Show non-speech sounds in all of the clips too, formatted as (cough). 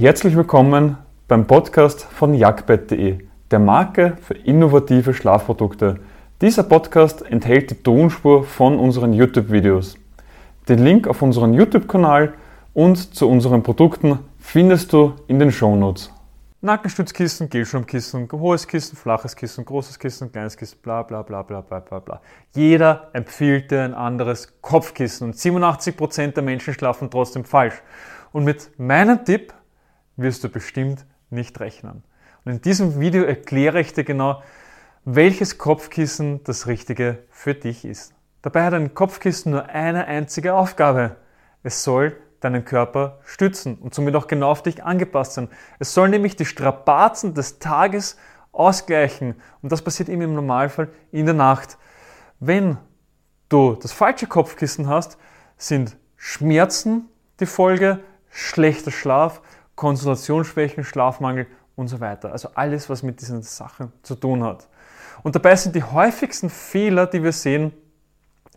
Herzlich willkommen beim Podcast von jagdbett.de, der Marke für innovative Schlafprodukte. Dieser Podcast enthält die Tonspur von unseren YouTube-Videos. Den Link auf unseren YouTube-Kanal und zu unseren Produkten findest du in den Shownotes. Nackenstützkissen, Gelschirmkissen, hohes Kissen, flaches Kissen, großes Kissen, kleines Kissen, bla bla bla bla bla bla bla. Jeder empfiehlt dir ein anderes Kopfkissen und 87% der Menschen schlafen trotzdem falsch. Und mit meinem Tipp wirst du bestimmt nicht rechnen. Und in diesem Video erkläre ich dir genau, welches Kopfkissen das Richtige für dich ist. Dabei hat ein Kopfkissen nur eine einzige Aufgabe. Es soll deinen Körper stützen und somit auch genau auf dich angepasst sein. Es soll nämlich die Strapazen des Tages ausgleichen und das passiert eben im Normalfall in der Nacht. Wenn du das falsche Kopfkissen hast, sind Schmerzen die Folge, schlechter Schlaf, Konzentrationsschwächen, Schlafmangel und so weiter. Also alles, was mit diesen Sachen zu tun hat. Und dabei sind die häufigsten Fehler, die wir sehen,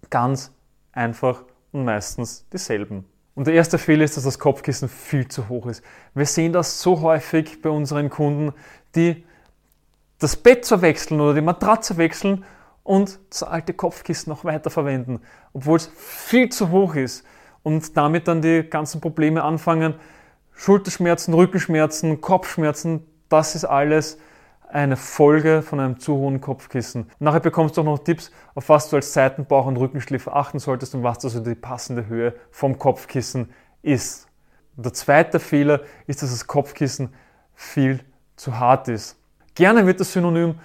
ganz einfach und meistens dieselben. Und der erste Fehler ist, dass das Kopfkissen viel zu hoch ist. Wir sehen das so häufig bei unseren Kunden, die das Bett zu wechseln oder die Matratze wechseln und das alte Kopfkissen noch weiter verwenden, obwohl es viel zu hoch ist und damit dann die ganzen Probleme anfangen, Schulterschmerzen, Rückenschmerzen, Kopfschmerzen, das ist alles eine Folge von einem zu hohen Kopfkissen. Nachher bekommst du auch noch Tipps, auf was du als Seitenbauch- und Rückenschläfer achten solltest und was also die passende Höhe vom Kopfkissen ist. Der zweite Fehler ist, dass das Kopfkissen viel zu hart ist. Gerne wird das Synonym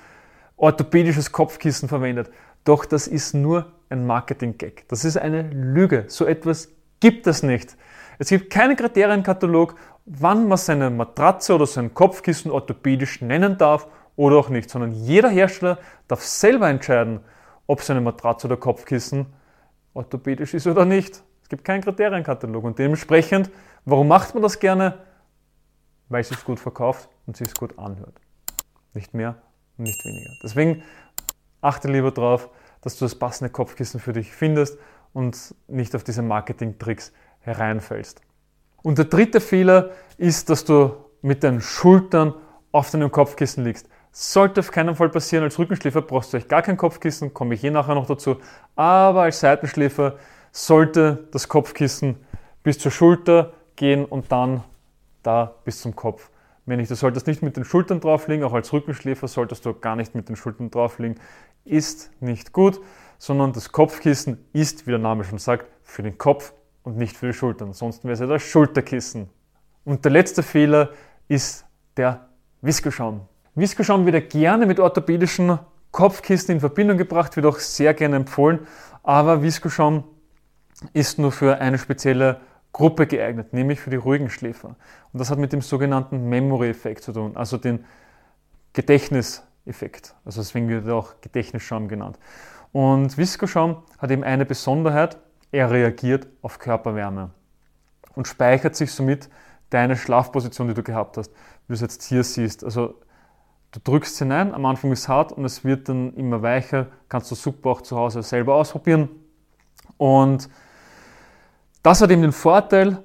orthopädisches Kopfkissen verwendet, doch das ist nur ein Marketing-Gag. Das ist eine Lüge. So etwas gibt es nicht. Es gibt keinen Kriterienkatalog, wann man seine Matratze oder sein Kopfkissen orthopädisch nennen darf oder auch nicht, sondern jeder Hersteller darf selber entscheiden, ob seine Matratze oder Kopfkissen orthopädisch ist oder nicht. Es gibt keinen Kriterienkatalog und dementsprechend, warum macht man das gerne? Weil es sich gut verkauft und sich gut anhört. Nicht mehr und nicht weniger. Deswegen achte lieber darauf, dass du das passende Kopfkissen für dich findest und nicht auf diese Marketing-Tricks hereinfällst. Und der dritte Fehler ist, dass du mit deinen Schultern auf deinem Kopfkissen liegst. Sollte auf keinen Fall passieren. Als Rückenschläfer brauchst du euch gar kein Kopfkissen, komme ich je nachher noch dazu. Aber als Seitenschläfer sollte das Kopfkissen bis zur Schulter gehen und dann da bis zum Kopf. Wenn nicht, du solltest nicht mit den Schultern drauf liegen, auch als Rückenschläfer solltest du gar nicht mit den Schultern drauf liegen. Ist nicht gut, sondern das Kopfkissen ist, wie der Name schon sagt, für den Kopf und nicht für die Schultern. Ansonsten wäre es ja das Schulterkissen. Und der letzte Fehler ist der Viskoschaum. Viskoschaum wird gerne mit orthopädischen Kopfkissen in Verbindung gebracht, wird auch sehr gerne empfohlen, aber Viskoschaum ist nur für eine spezielle Gruppe geeignet, nämlich für die ruhigen Schläfer. Und das hat mit dem sogenannten Memory-Effekt zu tun, also den Gedächtniseffekt. Also deswegen wird er auch Gedächtnisschaum genannt. Und Viskoschaum hat eben eine Besonderheit, er reagiert auf Körperwärme und speichert sich somit deine Schlafposition, die du gehabt hast, wie du es jetzt hier siehst. Also du drückst hinein, am Anfang ist es hart und es wird dann immer weicher, kannst du super auch zu Hause selber ausprobieren. Und das hat eben den Vorteil,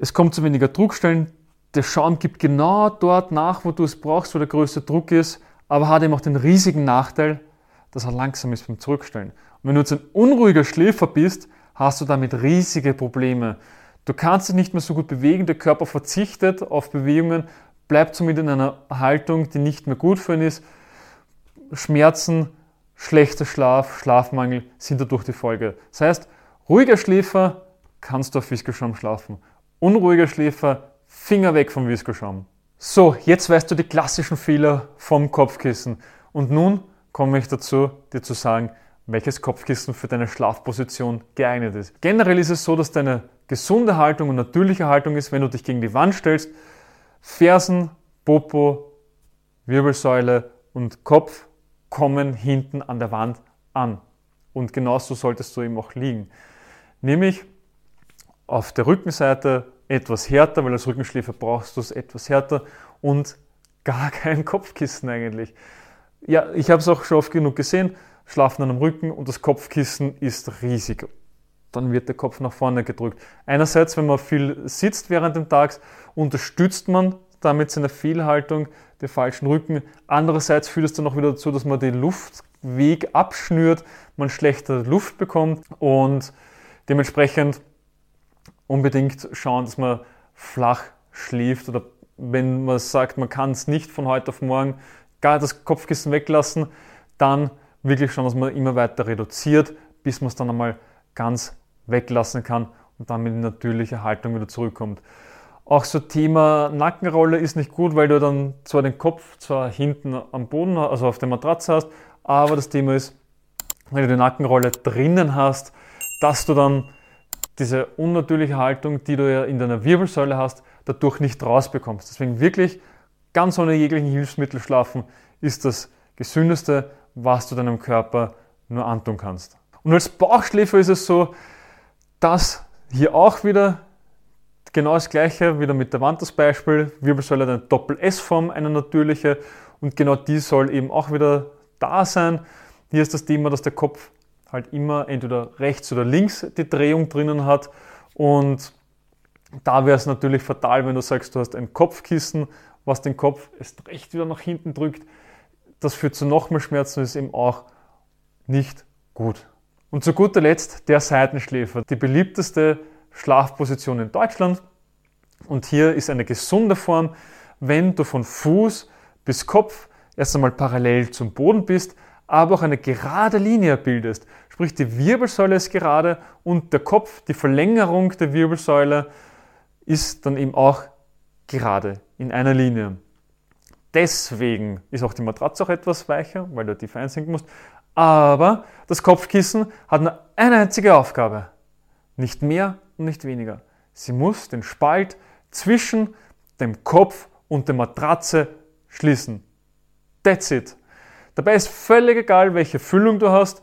es kommt zu weniger Druckstellen, der Schaum gibt genau dort nach, wo du es brauchst, wo der größte Druck ist, aber hat eben auch den riesigen Nachteil, dass er langsam ist beim Zurückstellen. Wenn du jetzt ein unruhiger Schläfer bist, hast du damit riesige Probleme. Du kannst dich nicht mehr so gut bewegen, der Körper verzichtet auf Bewegungen, bleibt somit in einer Haltung, die nicht mehr gut für ihn ist. Schmerzen, schlechter Schlaf, Schlafmangel sind dadurch die Folge. Das heißt, ruhiger Schläfer kannst du auf Viskoschaum schlafen. Unruhiger Schläfer, Finger weg vom Viskoschaum. So, jetzt weißt du die klassischen Fehler vom Kopfkissen. Und nun komme ich dazu, dir zu sagen, welches Kopfkissen für deine Schlafposition geeignet ist. Generell ist es so, dass deine gesunde Haltung und natürliche Haltung ist, wenn du dich gegen die Wand stellst, Fersen, Popo, Wirbelsäule und Kopf kommen hinten an der Wand an. Und genauso solltest du eben auch liegen. Nämlich auf der Rückenseite etwas härter, weil als Rückenschläfer brauchst du es etwas härter und gar (laughs) kein Kopfkissen eigentlich. Ja, ich habe es auch schon oft genug gesehen, schlafen an einem Rücken und das Kopfkissen ist riesig. dann wird der Kopf nach vorne gedrückt. Einerseits, wenn man viel sitzt während dem Tags, unterstützt man damit seine Fehlhaltung, den falschen Rücken. Andererseits führt es dann auch wieder dazu, dass man den Luftweg abschnürt, man schlechter Luft bekommt und dementsprechend unbedingt schauen, dass man flach schläft oder wenn man sagt, man kann es nicht von heute auf morgen gar das Kopfkissen weglassen, dann wirklich schauen, dass man immer weiter reduziert, bis man es dann einmal ganz weglassen kann und dann mit natürlicher Haltung wieder zurückkommt. Auch so Thema Nackenrolle ist nicht gut, weil du dann zwar den Kopf zwar hinten am Boden, also auf der Matratze hast, aber das Thema ist, wenn du die Nackenrolle drinnen hast, dass du dann diese unnatürliche Haltung, die du ja in deiner Wirbelsäule hast, dadurch nicht rausbekommst. Deswegen wirklich ganz ohne jeglichen Hilfsmittel schlafen ist das gesündeste, was du deinem Körper nur antun kannst. Und als Bauchschläfer ist es so, dass hier auch wieder genau das gleiche, wieder mit der Wand das Beispiel, Wirbelsäule eine Doppel-S-Form, eine natürliche und genau die soll eben auch wieder da sein. Hier ist das Thema, dass der Kopf halt immer entweder rechts oder links die Drehung drinnen hat und da wäre es natürlich fatal, wenn du sagst, du hast ein Kopfkissen, was den Kopf erst recht wieder nach hinten drückt. Das führt zu noch mehr Schmerzen und ist eben auch nicht gut. Und zu guter Letzt der Seitenschläfer, die beliebteste Schlafposition in Deutschland. Und hier ist eine gesunde Form, wenn du von Fuß bis Kopf erst einmal parallel zum Boden bist, aber auch eine gerade Linie bildest. Sprich, die Wirbelsäule ist gerade und der Kopf, die Verlängerung der Wirbelsäule, ist dann eben auch gerade in einer Linie. Deswegen ist auch die Matratze auch etwas weicher, weil du tief einsinken musst. Aber das Kopfkissen hat nur eine einzige Aufgabe. Nicht mehr und nicht weniger. Sie muss den Spalt zwischen dem Kopf und der Matratze schließen. That's it. Dabei ist völlig egal, welche Füllung du hast.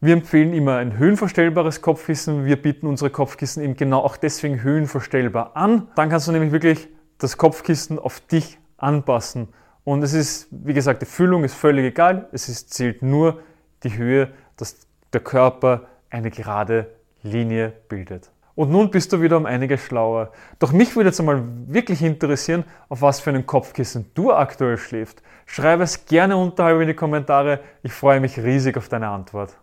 Wir empfehlen immer ein höhenverstellbares Kopfkissen. Wir bieten unsere Kopfkissen eben genau auch deswegen höhenverstellbar an. Dann kannst du nämlich wirklich das Kopfkissen auf dich anpassen. Und es ist, wie gesagt, die Füllung ist völlig egal. Es ist, zählt nur die Höhe, dass der Körper eine gerade Linie bildet. Und nun bist du wieder um einiges schlauer. Doch mich würde jetzt einmal wirklich interessieren, auf was für einen Kopfkissen du aktuell schläfst. Schreibe es gerne unterhalb in die Kommentare. Ich freue mich riesig auf deine Antwort.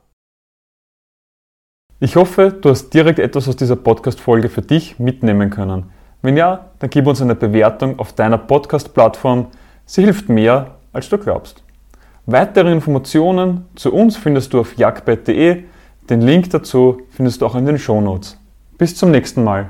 Ich hoffe, du hast direkt etwas aus dieser Podcast-Folge für dich mitnehmen können. Wenn ja, dann gib uns eine Bewertung auf deiner Podcast-Plattform. Sie hilft mehr, als du glaubst. Weitere Informationen zu uns findest du auf jagdbett.de. Den Link dazu findest du auch in den Shownotes. Bis zum nächsten Mal.